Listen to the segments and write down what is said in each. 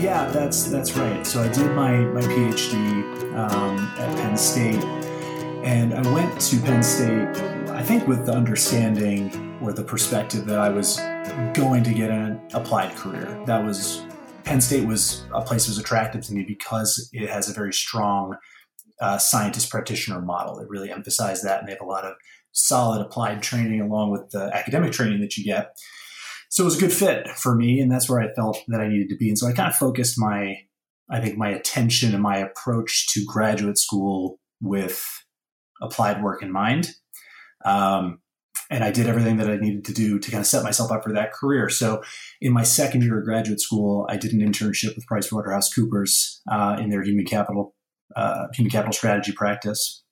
Yeah, that's that's right. So I did my my PhD um, at Penn State, and I went to Penn State. I think with the understanding or the perspective that I was going to get an applied career. That was Penn State was a place that was attractive to me because it has a very strong uh, scientist practitioner model. It really emphasized that, and they have a lot of solid applied training along with the academic training that you get. So it was a good fit for me, and that's where I felt that I needed to be. And so I kind of focused my, I think, my attention and my approach to graduate school with applied work in mind. Um, and I did everything that I needed to do to kind of set myself up for that career. So, in my second year of graduate school, I did an internship with PricewaterhouseCoopers uh, in their human capital uh, human capital strategy practice,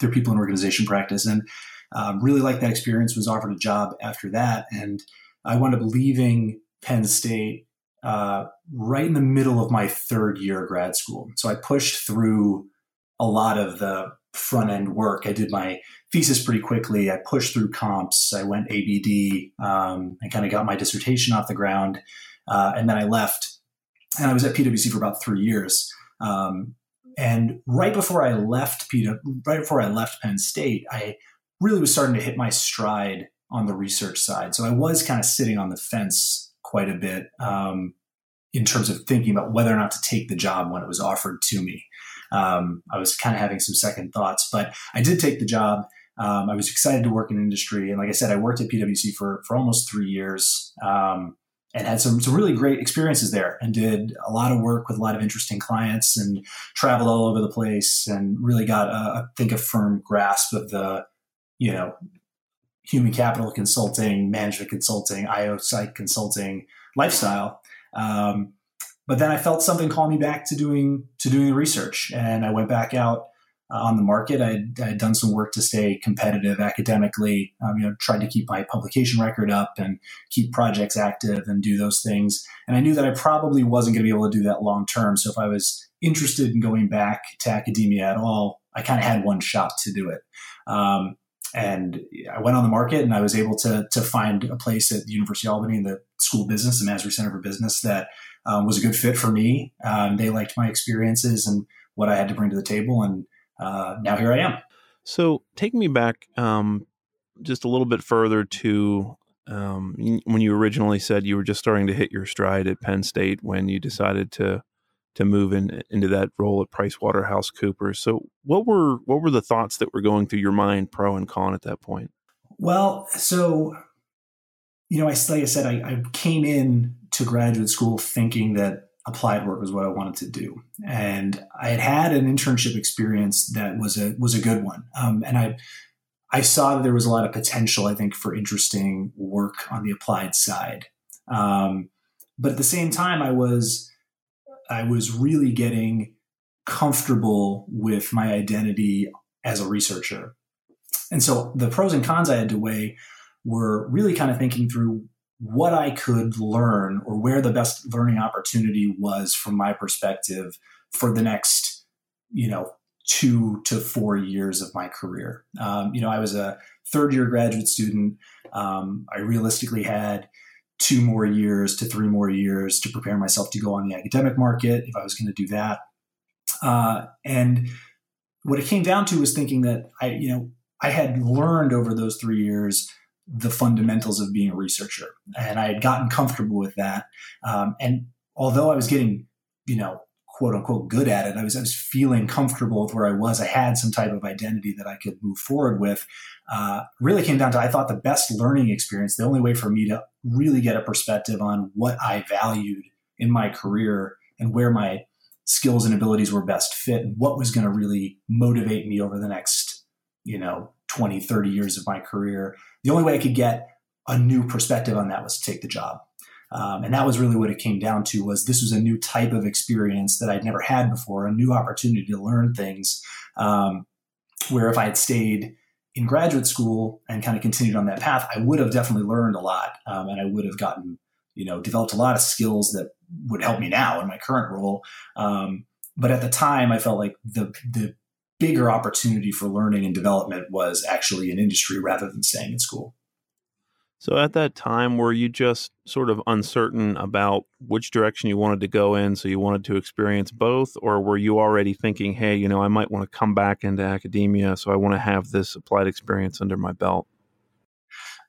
their people and organization practice, and uh, really liked that experience. Was offered a job after that, and I wound up leaving Penn State uh, right in the middle of my third year of grad school. So I pushed through a lot of the front end work. I did my thesis pretty quickly. I pushed through comps. I went ABD. Um, I kind of got my dissertation off the ground, uh, and then I left. And I was at PwC for about three years. Um, and right before I left PW, right before I left Penn State, I really was starting to hit my stride on the research side. So I was kind of sitting on the fence quite a bit um, in terms of thinking about whether or not to take the job when it was offered to me. Um, I was kind of having some second thoughts, but I did take the job. Um, I was excited to work in industry, and like I said, I worked at PwC for for almost three years um, and had some some really great experiences there, and did a lot of work with a lot of interesting clients, and traveled all over the place, and really got a, I think a firm grasp of the you know human capital consulting, management consulting, IO psych consulting lifestyle. Um, but then I felt something call me back to doing to doing the research, and I went back out uh, on the market. I had, done some work to stay competitive academically. Um, you know, tried to keep my publication record up and keep projects active and do those things. And I knew that I probably wasn't going to be able to do that long term. So if I was interested in going back to academia at all, I kind of had one shot to do it. Um, and I went on the market and I was able to, to find a place at the University of Albany in the School of Business, the Massry Center for Business, that um, was a good fit for me. Um, they liked my experiences and what I had to bring to the table. And uh, now here I am. So take me back um, just a little bit further to um, when you originally said you were just starting to hit your stride at Penn State when you decided to to move in, into that role at Price Waterhouse. So what were what were the thoughts that were going through your mind, pro and con, at that point? Well, so you know, I like I said, I, I came in to graduate school thinking that applied work was what I wanted to do, and I had had an internship experience that was a was a good one, um, and I I saw that there was a lot of potential, I think, for interesting work on the applied side. Um, but at the same time, I was I was really getting comfortable with my identity as a researcher. And so the pros and cons I had to weigh were really kind of thinking through what I could learn or where the best learning opportunity was from my perspective for the next, you know, two to four years of my career. Um, you know, I was a third year graduate student. Um, I realistically had two more years to three more years to prepare myself to go on the academic market if I was going to do that. Uh, and what it came down to was thinking that I, you know, I had learned over those three years the fundamentals of being a researcher, and I had gotten comfortable with that. Um, and although I was getting, you know, quote unquote good at it. I was I was feeling comfortable with where I was. I had some type of identity that I could move forward with. Uh, really came down to I thought the best learning experience, the only way for me to really get a perspective on what I valued in my career and where my skills and abilities were best fit and what was going to really motivate me over the next, you know, 20, 30 years of my career. The only way I could get a new perspective on that was to take the job. Um, and that was really what it came down to was this was a new type of experience that I'd never had before, a new opportunity to learn things. Um, where if I had stayed in graduate school and kind of continued on that path, I would have definitely learned a lot, um, and I would have gotten, you know, developed a lot of skills that would help me now in my current role. Um, but at the time, I felt like the the bigger opportunity for learning and development was actually in industry rather than staying in school. So at that time, were you just sort of uncertain about which direction you wanted to go in? So you wanted to experience both, or were you already thinking, hey, you know, I might want to come back into academia, so I want to have this applied experience under my belt?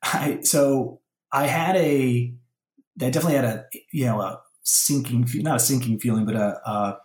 I, so I had a, I definitely had a, you know, a sinking, not a sinking feeling, but a, a,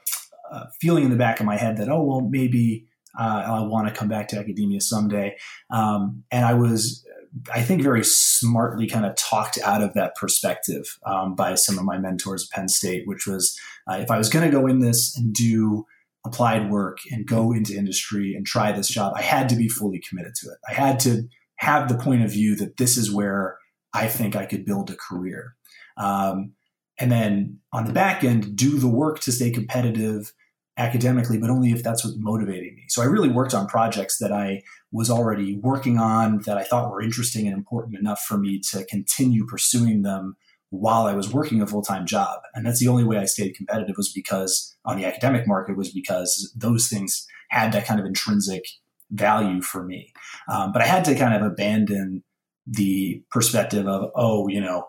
a feeling in the back of my head that, oh, well, maybe uh, I want to come back to academia someday. Um, and I was I think, very smartly kind of talked out of that perspective um, by some of my mentors at Penn State, which was uh, if I was going to go in this and do applied work and go into industry and try this job, I had to be fully committed to it. I had to have the point of view that this is where I think I could build a career. Um, and then on the back end, do the work to stay competitive academically, but only if that's what's motivating me. So I really worked on projects that I was already working on that I thought were interesting and important enough for me to continue pursuing them while I was working a full time job. And that's the only way I stayed competitive was because on the academic market was because those things had that kind of intrinsic value for me. Um, but I had to kind of abandon the perspective of, oh, you know,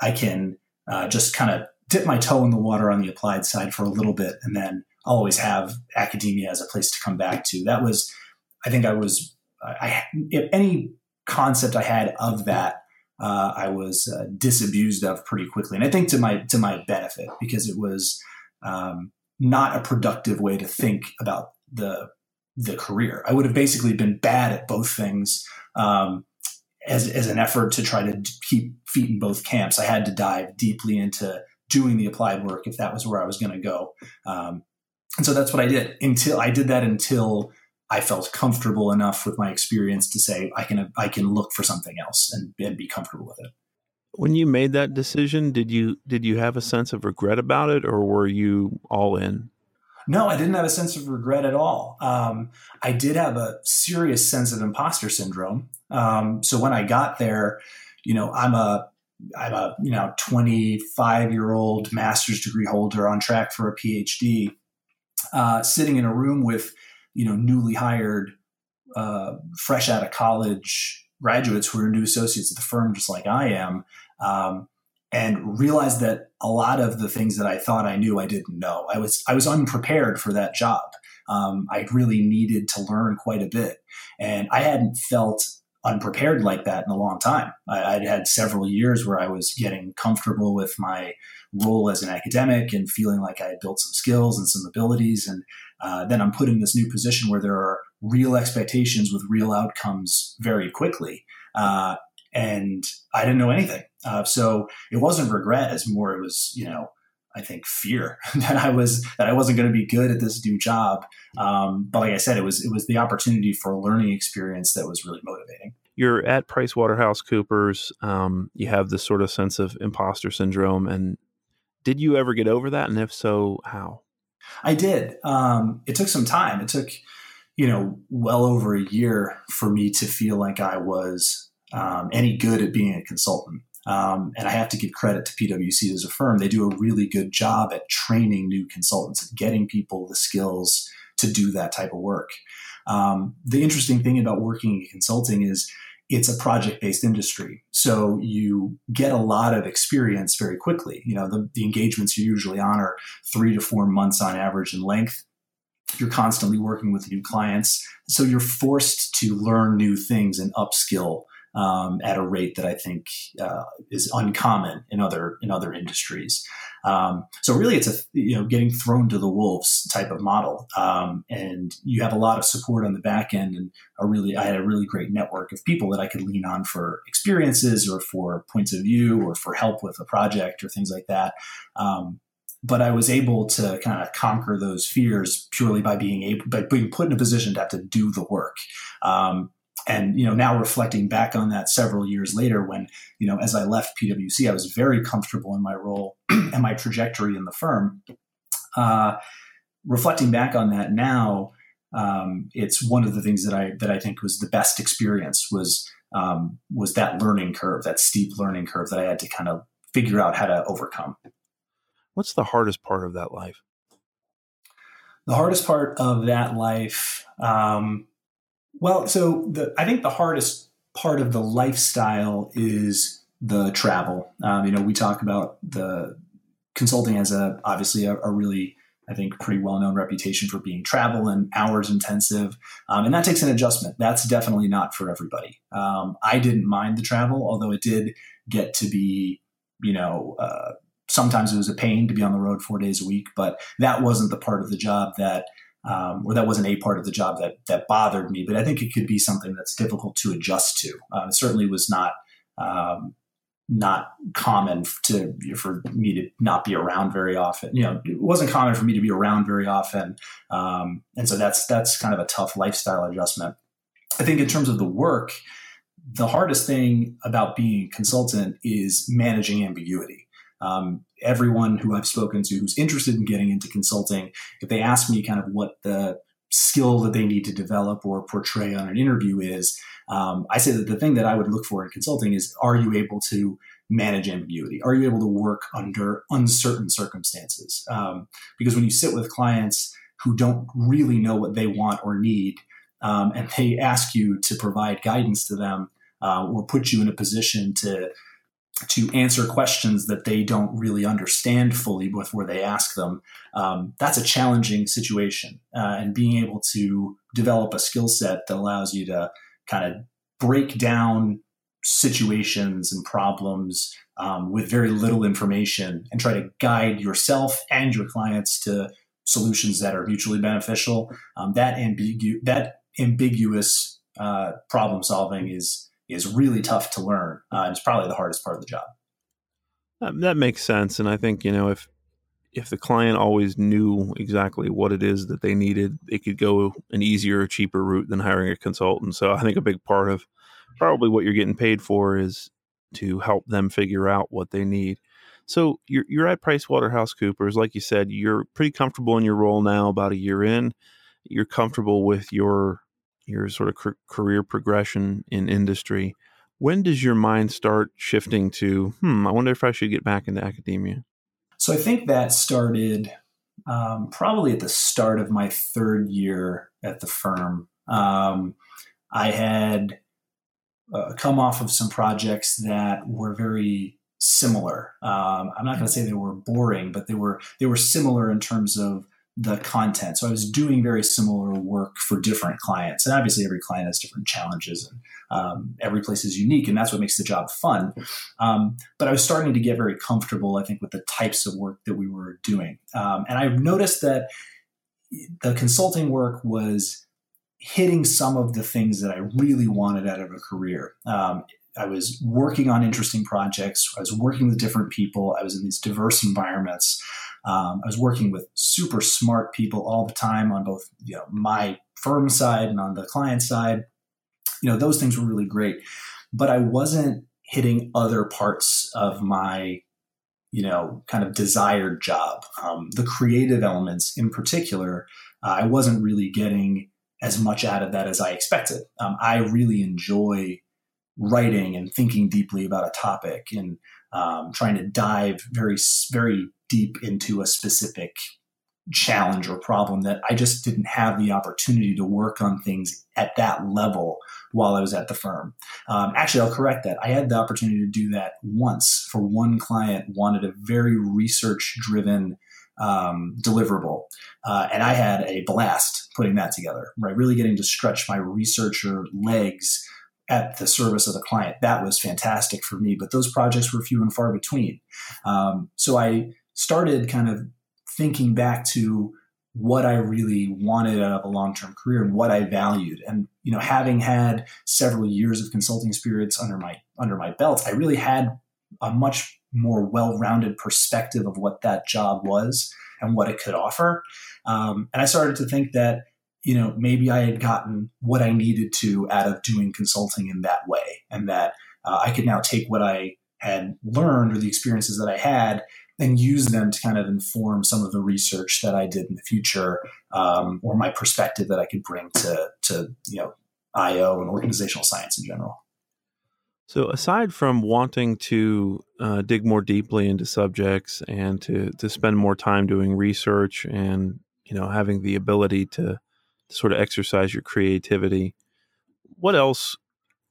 I can uh, just kind of dip my toe in the water on the applied side for a little bit and then I'll always have academia as a place to come back to. That was, I think I was, I, if any concept I had of that, uh, I was uh, disabused of pretty quickly, and I think to my to my benefit because it was um, not a productive way to think about the the career. I would have basically been bad at both things um, as as an effort to try to keep feet in both camps. I had to dive deeply into doing the applied work if that was where I was going to go. Um, and so that's what I did until I did that until I felt comfortable enough with my experience to say I can I can look for something else and, and be comfortable with it. When you made that decision, did you did you have a sense of regret about it, or were you all in? No, I didn't have a sense of regret at all. Um, I did have a serious sense of imposter syndrome. Um, so when I got there, you know, I'm a I'm a you know 25 year old master's degree holder on track for a PhD uh, sitting in a room with you know newly hired, uh, fresh out of college graduates who are new associates at the firm, just like I am, um, and realized that a lot of the things that I thought I knew I didn't know. I was I was unprepared for that job. Um, I really needed to learn quite a bit, and I hadn't felt unprepared like that in a long time. I, would had several years where I was getting comfortable with my role as an academic and feeling like I had built some skills and some abilities. And uh, then I'm put in this new position where there are real expectations with real outcomes very quickly. Uh, and I didn't know anything. Uh, so it wasn't regret as more it was, you know, I think fear that I was that I wasn't going to be good at this new job. Um, but like I said, it was it was the opportunity for a learning experience that was really motivating. You're at PricewaterhouseCoopers. Um, you have this sort of sense of imposter syndrome, and did you ever get over that? And if so, how? I did. Um, it took some time. It took, you know, well over a year for me to feel like I was um, any good at being a consultant. Um, and I have to give credit to PwC as a firm. They do a really good job at training new consultants, getting people the skills to do that type of work. Um, the interesting thing about working in consulting is it's a project based industry. So you get a lot of experience very quickly. You know, the, the engagements you usually on are three to four months on average in length. You're constantly working with new clients. So you're forced to learn new things and upskill um, at a rate that I think uh, is uncommon in other in other industries. Um, so really, it's a you know getting thrown to the wolves type of model, um, and you have a lot of support on the back end, and a really I had a really great network of people that I could lean on for experiences or for points of view or for help with a project or things like that um, but I was able to kind of conquer those fears purely by being able by being put in a position to have to do the work. And you know now reflecting back on that several years later when you know as i left pwc i was very comfortable in my role and my trajectory in the firm. Uh, reflecting back on that now um, it's one of the things that i that i think was the best experience was um, was that learning curve that steep learning curve that i had to kind of figure out how to overcome. What's the hardest part of that life? The hardest part of that life um, well, so the, I think the hardest part of the lifestyle is the travel. Um, you know, we talk about the consulting as a obviously a, a really I think pretty well known reputation for being travel and hours intensive, um, and that takes an adjustment. That's definitely not for everybody. Um, I didn't mind the travel, although it did get to be, you know, uh, sometimes it was a pain to be on the road four days a week, but that wasn't the part of the job that. Um, or that wasn't a part of the job that that bothered me, but I think it could be something that's difficult to adjust to. Uh, it certainly was not um, not common to for me to not be around very often. You know, it wasn't common for me to be around very often, um, and so that's that's kind of a tough lifestyle adjustment. I think in terms of the work, the hardest thing about being a consultant is managing ambiguity. Um, everyone who I've spoken to who's interested in getting into consulting, if they ask me kind of what the skill that they need to develop or portray on an interview is, um, I say that the thing that I would look for in consulting is are you able to manage ambiguity? Are you able to work under uncertain circumstances? Um, because when you sit with clients who don't really know what they want or need, um, and they ask you to provide guidance to them uh, or put you in a position to to answer questions that they don't really understand fully before they ask them, um, that's a challenging situation. Uh, and being able to develop a skill set that allows you to kind of break down situations and problems um, with very little information and try to guide yourself and your clients to solutions that are mutually beneficial. Um, that ambigu- that ambiguous uh, problem solving is is really tough to learn. Uh, it's probably the hardest part of the job. Um, that makes sense, and I think you know if if the client always knew exactly what it is that they needed, they could go an easier, cheaper route than hiring a consultant. So I think a big part of probably what you're getting paid for is to help them figure out what they need. So you're you're at PricewaterhouseCoopers, like you said, you're pretty comfortable in your role now. About a year in, you're comfortable with your your sort of career progression in industry. When does your mind start shifting to, hmm, I wonder if I should get back into academia? So I think that started um, probably at the start of my third year at the firm. Um, I had uh, come off of some projects that were very similar. Um, I'm not going to say they were boring, but they were they were similar in terms of the content. So I was doing very similar work for different clients, and obviously every client has different challenges, and um, every place is unique, and that's what makes the job fun. Um, but I was starting to get very comfortable, I think, with the types of work that we were doing, um, and I noticed that the consulting work was hitting some of the things that I really wanted out of a career. I was working on interesting projects. I was working with different people. I was in these diverse environments. Um, I was working with super smart people all the time on both you know, my firm side and on the client side. You know, those things were really great, but I wasn't hitting other parts of my you know kind of desired job um, the creative elements in particular uh, i wasn't really getting as much out of that as i expected um, i really enjoy writing and thinking deeply about a topic and um, trying to dive very very deep into a specific challenge or problem that I just didn't have the opportunity to work on things at that level while I was at the firm. Um, actually, I'll correct that. I had the opportunity to do that once for one client wanted a very research driven um, deliverable, uh, and I had a blast putting that together. Right, really getting to stretch my researcher legs at the service of the client. That was fantastic for me, but those projects were few and far between. Um, so I started kind of thinking back to what I really wanted out of a long-term career and what I valued. And you know, having had several years of consulting experience under my under my belt, I really had a much more well-rounded perspective of what that job was and what it could offer. Um, and I started to think that you know maybe I had gotten what I needed to out of doing consulting in that way, and that uh, I could now take what I had learned or the experiences that I had and use them to kind of inform some of the research that I did in the future um, or my perspective that I could bring to, to you know IO and organizational science in general. So, aside from wanting to uh, dig more deeply into subjects and to to spend more time doing research and you know having the ability to, to sort of exercise your creativity, what else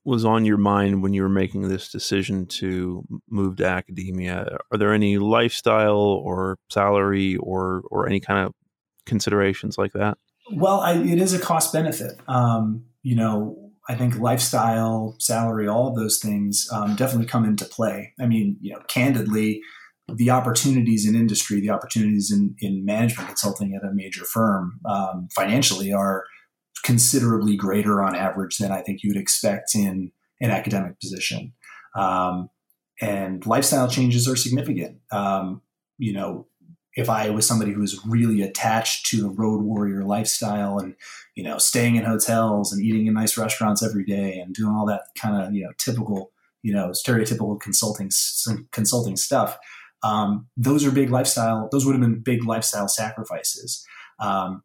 was on your mind when you were making this decision to move to academia? Are there any lifestyle or salary or or any kind of considerations like that? Well, I, it is a cost benefit. Um, you know, I think lifestyle, salary, all of those things um, definitely come into play. I mean, you know, candidly, the opportunities in industry, the opportunities in, in management consulting at a major firm um, financially are considerably greater on average than I think you would expect in an academic position. Um, and lifestyle changes are significant. Um, you know, if I was somebody who was really attached to the road warrior lifestyle and, you know, staying in hotels and eating in nice restaurants every day and doing all that kind of, you know, typical, you know, stereotypical consulting, consulting stuff, um, those are big lifestyle, those would have been big lifestyle sacrifices. Um,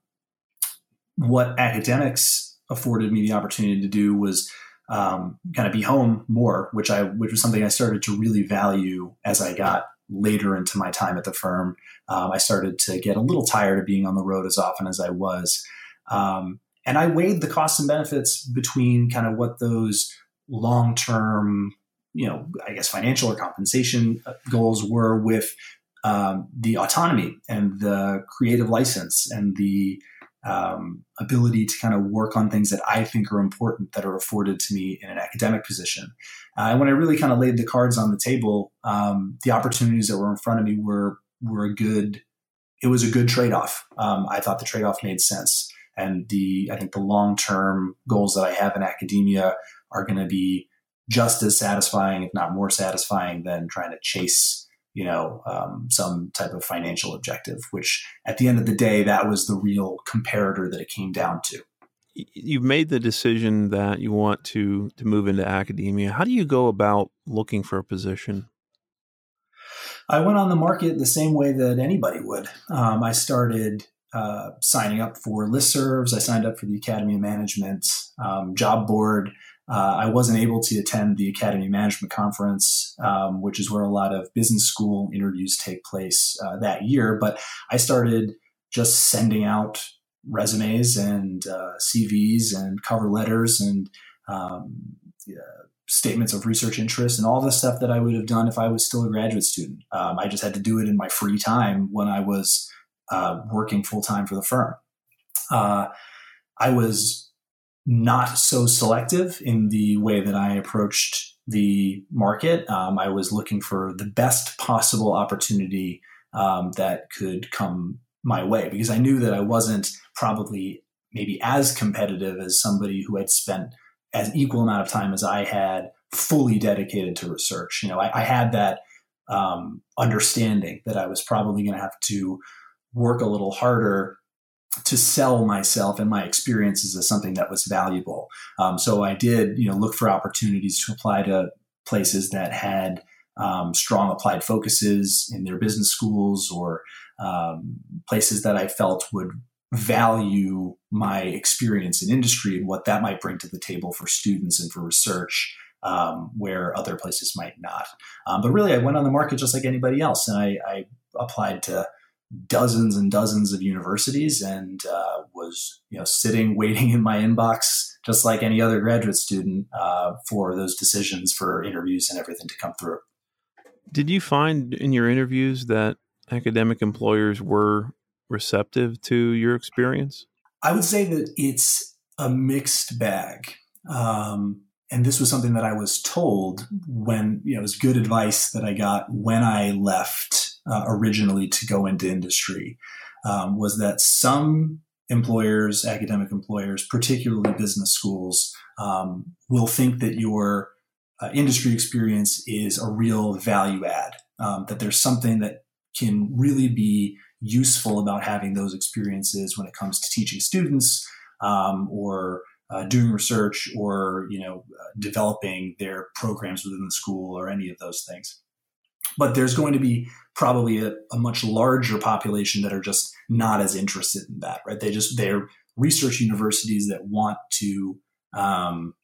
what academics afforded me the opportunity to do was um, kind of be home more, which I which was something I started to really value as I got later into my time at the firm. Um, I started to get a little tired of being on the road as often as I was, um, and I weighed the costs and benefits between kind of what those long term, you know, I guess financial or compensation uh, goals were with um, the autonomy and the creative license and the um, ability to kind of work on things that I think are important that are afforded to me in an academic position. Uh, and when I really kind of laid the cards on the table, um, the opportunities that were in front of me were were a good. It was a good trade off. Um, I thought the trade off made sense, and the I think the long term goals that I have in academia are going to be just as satisfying, if not more satisfying, than trying to chase you know, um, some type of financial objective, which at the end of the day, that was the real comparator that it came down to. You've made the decision that you want to to move into academia. How do you go about looking for a position? I went on the market the same way that anybody would. Um, I started uh, signing up for listservs. I signed up for the Academy of Management um, job board. Uh, I wasn't able to attend the Academy Management Conference, um, which is where a lot of business school interviews take place uh, that year. But I started just sending out resumes and uh, CVs and cover letters and um, statements of research interest and all the stuff that I would have done if I was still a graduate student. Um, I just had to do it in my free time when I was uh, working full time for the firm. Uh, I was not so selective in the way that I approached the market. Um, I was looking for the best possible opportunity um, that could come my way because I knew that I wasn't probably maybe as competitive as somebody who had spent as equal amount of time as I had fully dedicated to research. You know, I, I had that um, understanding that I was probably going to have to work a little harder to sell myself and my experiences as something that was valuable. Um, so I did, you know, look for opportunities to apply to places that had um, strong applied focuses in their business schools or um, places that I felt would value my experience in industry and what that might bring to the table for students and for research. Um, where other places might not. Um, but really, I went on the market just like anybody else, and I, I applied to dozens and dozens of universities and uh, was you know sitting waiting in my inbox just like any other graduate student uh, for those decisions for interviews and everything to come through. Did you find in your interviews that academic employers were receptive to your experience? I would say that it's a mixed bag. Um, and this was something that i was told when you know it was good advice that i got when i left uh, originally to go into industry um, was that some employers, academic employers, particularly business schools, um, will think that your uh, industry experience is a real value add, um, that there's something that can really be useful about having those experiences when it comes to teaching students um, or uh, doing research or you know uh, developing their programs within the school or any of those things but there's going to be probably a, a, much larger population that are just not as interested in that right they just they're research universities that want to um,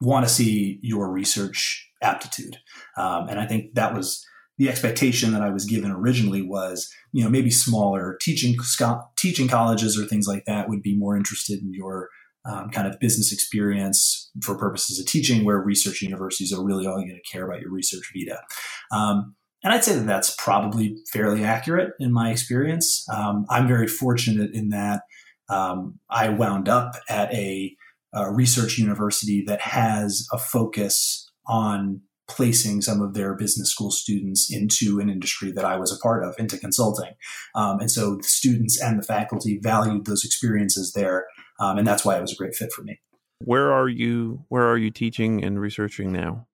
want to see your research aptitude um, and i think that was the expectation that i was given originally was you know maybe smaller teaching teaching colleges or things like that would be more interested in your um, kind of business experience for purposes of teaching, where research universities are really only going to care about your research vita. Um, and I'd say that that's probably fairly accurate in my experience. Um, I'm very fortunate in that um, I wound up at a, a, research university that has a focus on placing some of their business school students into an industry that I was a part of, into consulting. Um, and so the students and the faculty valued those experiences there. Um, and that's why it was a great fit for me. Where are you? Where are you teaching and researching now?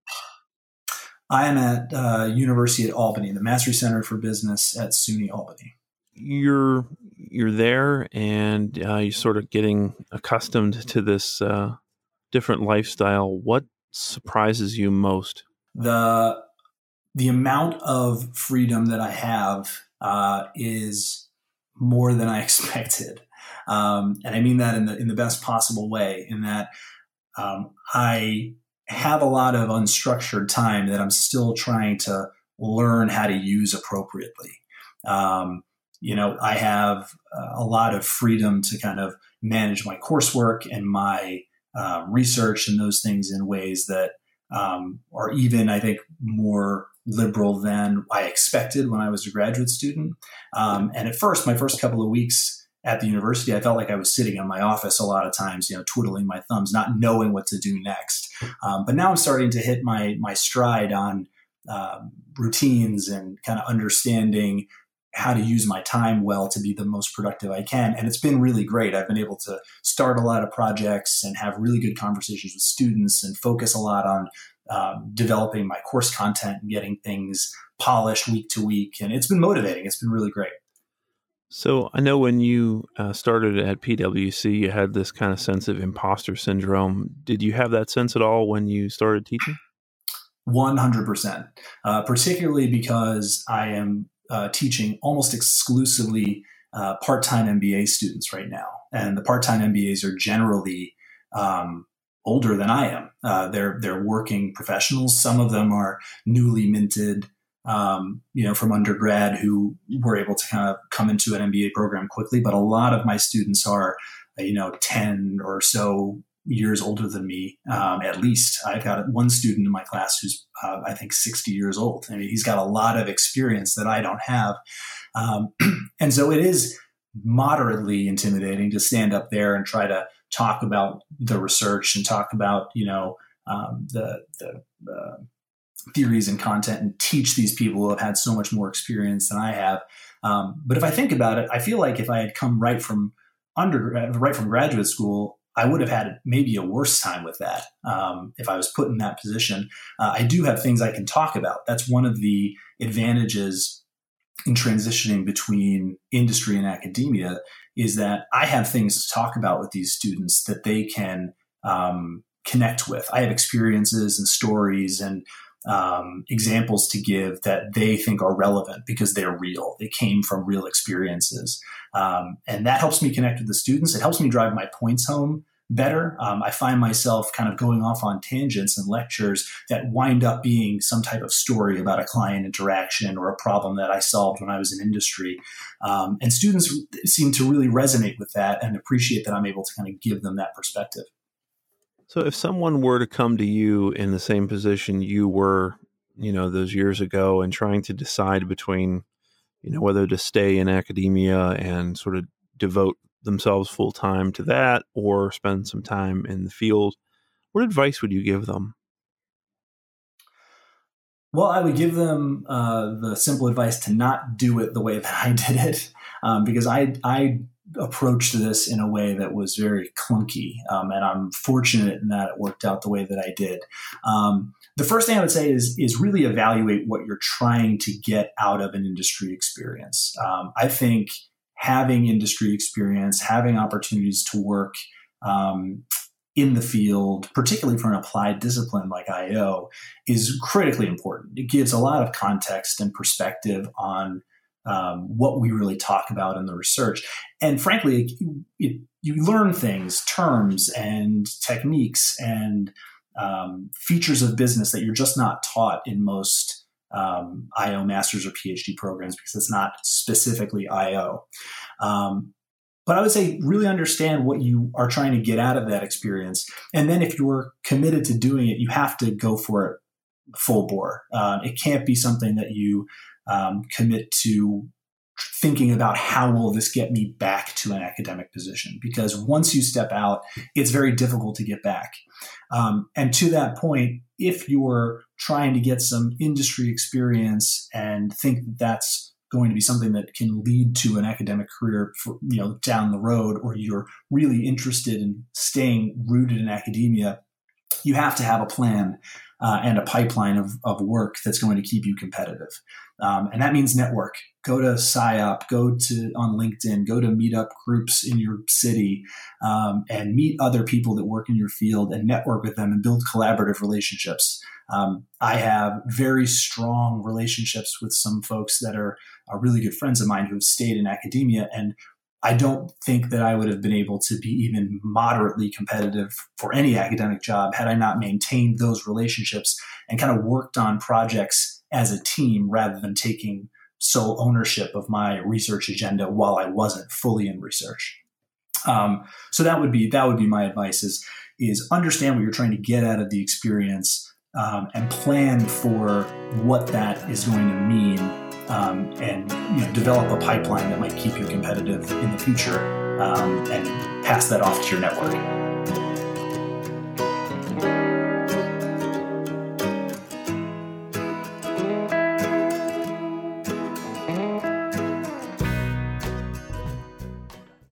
I am at uh, University at Albany, the Massry Center for Business at SUNY Albany. You're you're there, and uh, you're sort of getting accustomed to this uh, different lifestyle. What surprises you most? The the amount of freedom that I have uh, is more than I expected, um, and I mean that in the in the best possible way. In that um, I have a lot of unstructured time that I'm still trying to learn how to use appropriately. Um, you know, I have uh, a lot of freedom to kind of manage my coursework and my uh, research and those things in ways that um, are even, I think, more liberal than I expected when I was a graduate student. Um, and at first, my first couple of weeks at the university, I felt like I was sitting in my office a lot of times, you know, twiddling my thumbs, not knowing what to do next. Um, but now I'm starting to hit my my stride on um, routines and kind of understanding how to use my time well to be the most productive I can. And it's been really great. I've been able to start a lot of projects and have really good conversations with students and focus a lot on um, developing my course content and getting things polished week to week. And it's been motivating. It's been really great. So I know when you uh, started at PwC, you had this kind of sense of imposter syndrome. Did you have that sense at all when you started teaching? 100%, uh, particularly because I am uh, teaching almost exclusively uh, part time MBA students right now. And the part time MBAs are generally um, older than I am. Uh, they're, they're working professionals. Some of them are newly minted um, you know, from undergrad who were able to kind of come into an MBA program quickly. But a lot of my students are, you know, 10 or so years older than me, um, at least. I've got one student in my class who's, uh, I think, 60 years old. I mean, he's got a lot of experience that I don't have. Um, and so it is moderately intimidating to stand up there and try to talk about the research and talk about, you know, um, the, the, uh, theories and content and teach these people who have had so much more experience than I have. Um, but if I think about it, I feel like if I had come right from undergrad, right from graduate school, I would have had maybe a worse time with that um, if I was put in that position. Uh, I do have things I can talk about. That's one of the advantages in transitioning between industry and academia is that I have things to talk about with these students that they can um, connect with. I have experiences and stories and um, examples to give that they think are relevant because they're real. They came from real experiences. Um, and that helps me connect with the students. It helps me drive my points home better. Um, I find myself kind of going off on tangents and lectures that wind up being some type of story about a client interaction or a problem that I solved when I was in industry. Um, and students seem to really resonate with that and appreciate that I'm able to kind of give them that perspective. So if someone were to come to you in the same position you were, you know, those years ago and trying to decide between, you know, whether to stay in academia and sort of devote themselves full time to that or spend some time in the field, what advice would you give them? Well, I would give them uh, the simple advice to not do it the way that I did it, um, because I I approached this in a way that was very clunky. Um, and I'm fortunate in that it worked out the way that I did. Um, the first thing I would say is, is really evaluate what you're trying to get out of an industry experience. Um, I think having industry experience, having opportunities to work um, in the field, particularly for an applied discipline like IO, is critically important. It gives a lot of context and perspective on um, what we really talk about in the research. And frankly, it, you learn things, terms and techniques and um, features of business that you're just not taught in most um, IO masters or PhD programs because it's not specifically IO. Um, but I would say really understand what you are trying to get out of that experience. And then if you're committed to doing it, you have to go for it full bore. Uh, it can't be something that you um, commit to thinking about how will this get me back to an academic position? Because once you step out it's very difficult to get back. Um, and to that point if you're trying to get some industry experience and think that that's going to be something that can lead to an academic career for, you know down the road or you're really interested in staying rooted in academia you have to have a plan uh, and a pipeline of, of work that's going to keep you competitive um, and that means network go to SIOP, go to on LinkedIn, go to meetup groups in your city, um, and meet other people that work in your field and network with them and build collaborative relationships. Um, I have very strong relationships with some folks that are, are really good friends of mine who have stayed in academia, and I don't think that I would have been able to be even moderately competitive for any academic job had I not maintained those relationships and kind of worked on projects as a team rather than taking sole ownership of my research agenda while I wasn't fully in research. Um, so that would be that would be my advice is is understand what you're trying to get out of the experience um, and plan for what that is going to mean um, and you know develop a pipeline that might keep you competitive in the future um, and pass that off to your network.